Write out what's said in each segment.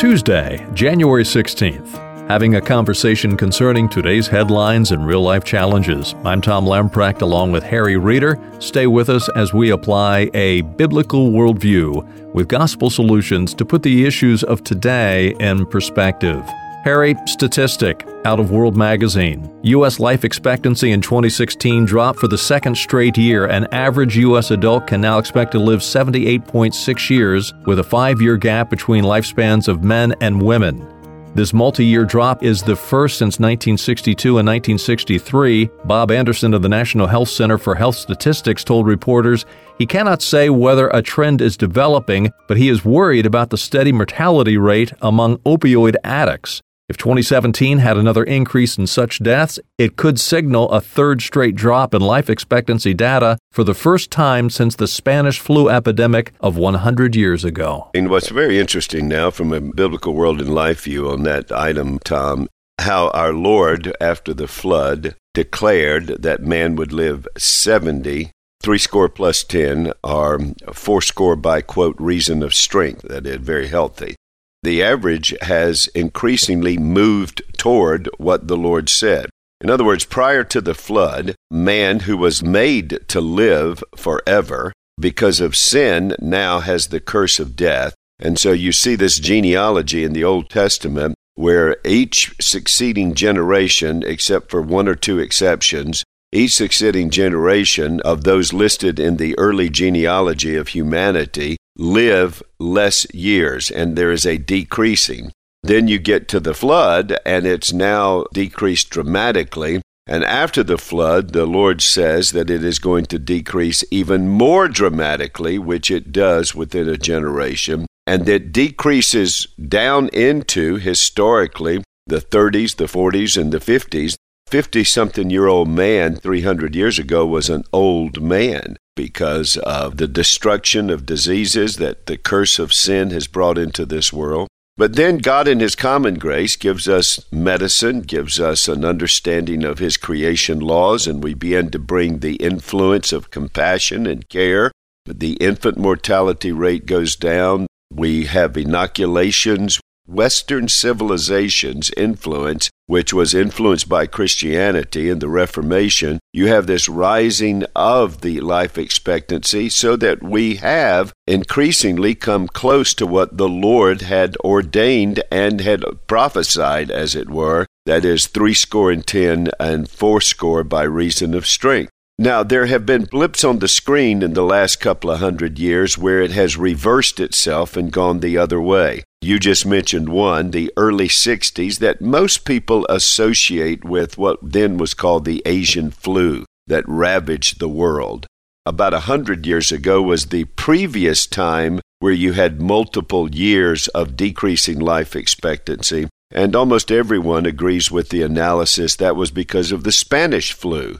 Tuesday, January 16th. Having a conversation concerning today's headlines and real life challenges. I'm Tom Lamprecht along with Harry Reeder. Stay with us as we apply a biblical worldview with gospel solutions to put the issues of today in perspective. Harry, statistic out of World Magazine. U.S. life expectancy in 2016 dropped for the second straight year. An average U.S. adult can now expect to live 78.6 years, with a five year gap between lifespans of men and women. This multi year drop is the first since 1962 and 1963. Bob Anderson of the National Health Center for Health Statistics told reporters he cannot say whether a trend is developing, but he is worried about the steady mortality rate among opioid addicts. If 2017 had another increase in such deaths, it could signal a third straight drop in life expectancy data for the first time since the Spanish flu epidemic of 100 years ago. And what's very interesting now, from a biblical world and life view on that item, Tom, how our Lord, after the flood, declared that man would live 70 three score plus 10 are four score by quote reason of strength that is very healthy the average has increasingly moved toward what the Lord said. In other words, prior to the flood, man who was made to live forever because of sin now has the curse of death. And so you see this genealogy in the Old Testament where each succeeding generation, except for one or two exceptions, each succeeding generation of those listed in the early genealogy of humanity live less years, and there is a decreasing. Then you get to the flood, and it's now decreased dramatically. And after the flood, the Lord says that it is going to decrease even more dramatically, which it does within a generation, and that decreases down into historically the 30s, the 40s, and the 50s. 50 something year old man 300 years ago was an old man because of the destruction of diseases that the curse of sin has brought into this world. But then God, in His common grace, gives us medicine, gives us an understanding of His creation laws, and we begin to bring the influence of compassion and care. The infant mortality rate goes down. We have inoculations. Western civilization's influence, which was influenced by Christianity and the Reformation, you have this rising of the life expectancy so that we have increasingly come close to what the Lord had ordained and had prophesied, as it were, that is, threescore and ten and fourscore by reason of strength. Now, there have been blips on the screen in the last couple of hundred years where it has reversed itself and gone the other way. You just mentioned one, the early 60s, that most people associate with what then was called the Asian flu that ravaged the world. About a hundred years ago was the previous time where you had multiple years of decreasing life expectancy. And almost everyone agrees with the analysis that was because of the Spanish flu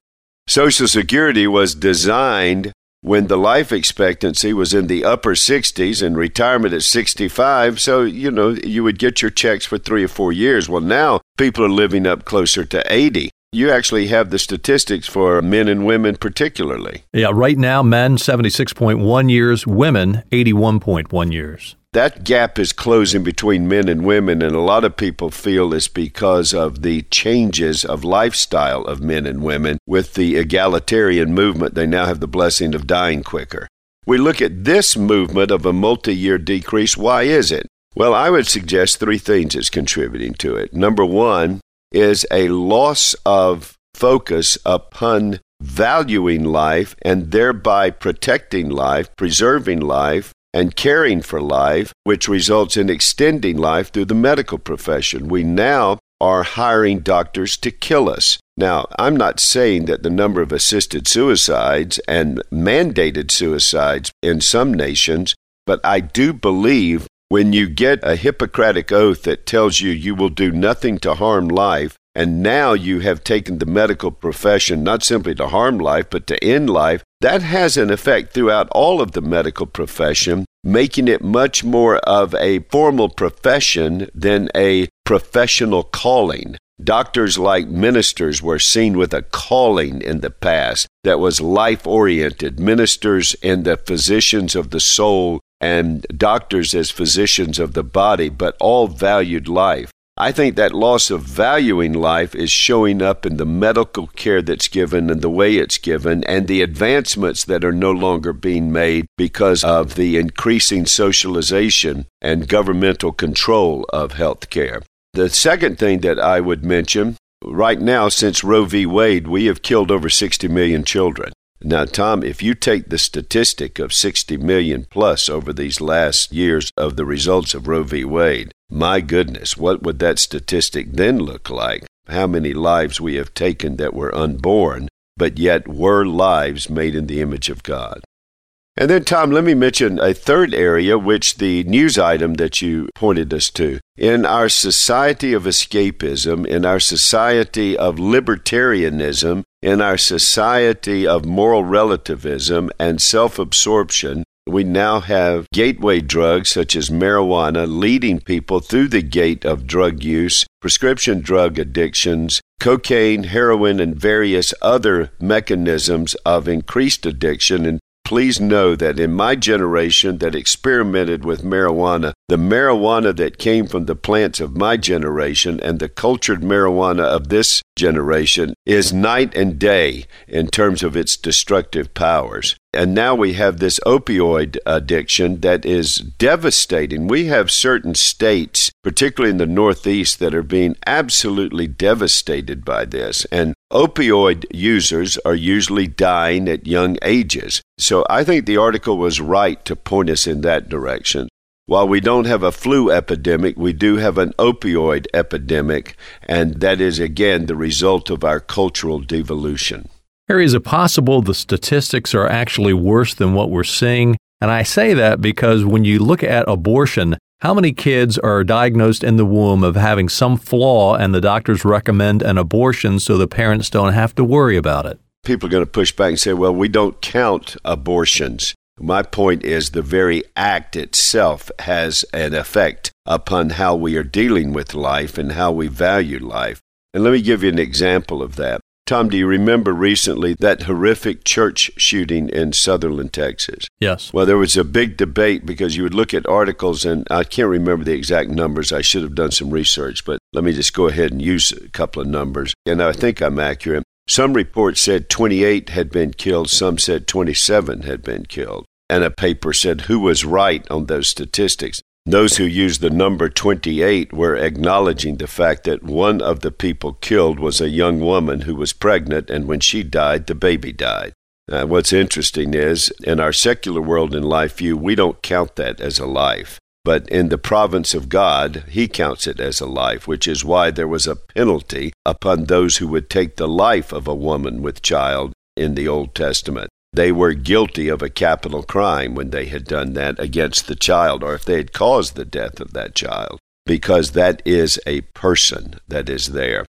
Social Security was designed when the life expectancy was in the upper 60s and retirement at 65. So, you know, you would get your checks for three or four years. Well, now people are living up closer to 80. You actually have the statistics for men and women, particularly. Yeah, right now, men 76.1 years, women 81.1 years that gap is closing between men and women, and a lot of people feel it's because of the changes of lifestyle of men and women. With the egalitarian movement, they now have the blessing of dying quicker. We look at this movement of a multi year decrease. Why is it? Well, I would suggest three things is contributing to it. Number one is a loss of focus upon valuing life and thereby protecting life, preserving life, and caring for life, which results in extending life through the medical profession. We now are hiring doctors to kill us. Now, I'm not saying that the number of assisted suicides and mandated suicides in some nations, but I do believe when you get a Hippocratic oath that tells you you will do nothing to harm life, and now you have taken the medical profession not simply to harm life, but to end life, that has an effect throughout all of the medical profession, making it much more of a formal profession than a professional calling. Doctors, like ministers, were seen with a calling in the past that was life oriented. Ministers and the physicians of the soul and doctors as physicians of the body, but all valued life. I think that loss of valuing life is showing up in the medical care that's given and the way it's given and the advancements that are no longer being made because of the increasing socialization and governmental control of health care. The second thing that I would mention right now, since Roe v. Wade, we have killed over 60 million children. Now, Tom, if you take the statistic of 60 million plus over these last years of the results of Roe v. Wade, my goodness, what would that statistic then look like? How many lives we have taken that were unborn, but yet were lives made in the image of God. And then, Tom, let me mention a third area, which the news item that you pointed us to. In our society of escapism, in our society of libertarianism, in our society of moral relativism and self absorption, we now have gateway drugs such as marijuana leading people through the gate of drug use, prescription drug addictions, cocaine, heroin, and various other mechanisms of increased addiction. And please know that in my generation that experimented with marijuana, the marijuana that came from the plants of my generation and the cultured marijuana of this generation is night and day in terms of its destructive powers. And now we have this opioid addiction that is devastating. We have certain states, particularly in the Northeast, that are being absolutely devastated by this. And opioid users are usually dying at young ages. So I think the article was right to point us in that direction. While we don't have a flu epidemic, we do have an opioid epidemic, and that is again the result of our cultural devolution. Harry, is it possible the statistics are actually worse than what we're seeing? And I say that because when you look at abortion, how many kids are diagnosed in the womb of having some flaw and the doctors recommend an abortion so the parents don't have to worry about it? People are going to push back and say, well, we don't count abortions. My point is the very act itself has an effect upon how we are dealing with life and how we value life. And let me give you an example of that. Tom, do you remember recently that horrific church shooting in Sutherland, Texas? Yes. Well, there was a big debate because you would look at articles, and I can't remember the exact numbers. I should have done some research, but let me just go ahead and use a couple of numbers. And I think I'm accurate. Some reports said 28 had been killed, some said 27 had been killed. And a paper said who was right on those statistics. Those who used the number 28 were acknowledging the fact that one of the people killed was a young woman who was pregnant, and when she died, the baby died. Uh, what's interesting is, in our secular world in life view, we don't count that as a life. But in the province of God, he counts it as a life, which is why there was a penalty upon those who would take the life of a woman with child in the Old Testament they were guilty of a capital crime when they had done that against the child, or if they had caused the death of that child, because that is a person that is there.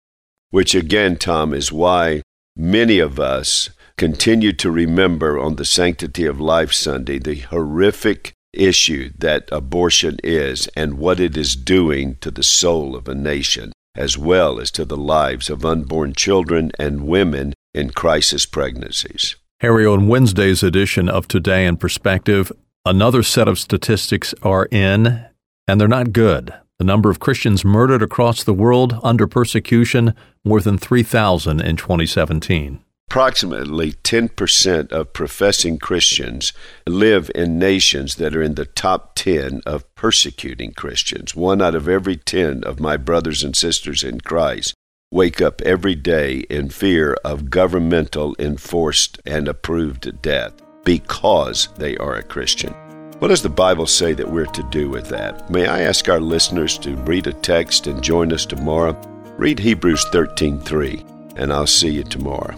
Which again, Tom, is why many of us continue to remember on the Sanctity of Life Sunday the horrific issue that abortion is and what it is doing to the soul of a nation, as well as to the lives of unborn children and women in crisis pregnancies. Harry, on Wednesday's edition of Today in Perspective, another set of statistics are in, and they're not good. The number of Christians murdered across the world under persecution, more than 3,000 in 2017. Approximately 10% of professing Christians live in nations that are in the top 10 of persecuting Christians. One out of every 10 of my brothers and sisters in Christ wake up every day in fear of governmental enforced and approved death because they are a Christian. What does the Bible say that we're to do with that? May I ask our listeners to read a text and join us tomorrow? Read Hebrews 13:3 and I'll see you tomorrow.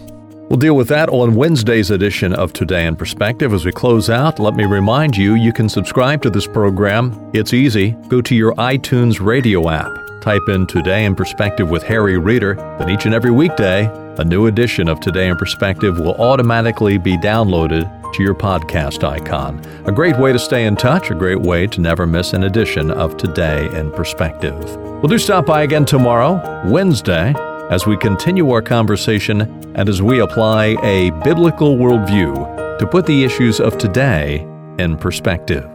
We'll deal with that on Wednesday's edition of Today in Perspective. As we close out, let me remind you you can subscribe to this program. It's easy. Go to your iTunes radio app Type in Today in Perspective with Harry Reeder, then each and every weekday, a new edition of Today in Perspective will automatically be downloaded to your podcast icon. A great way to stay in touch, a great way to never miss an edition of Today in Perspective. We'll do stop by again tomorrow, Wednesday, as we continue our conversation and as we apply a biblical worldview to put the issues of today in perspective.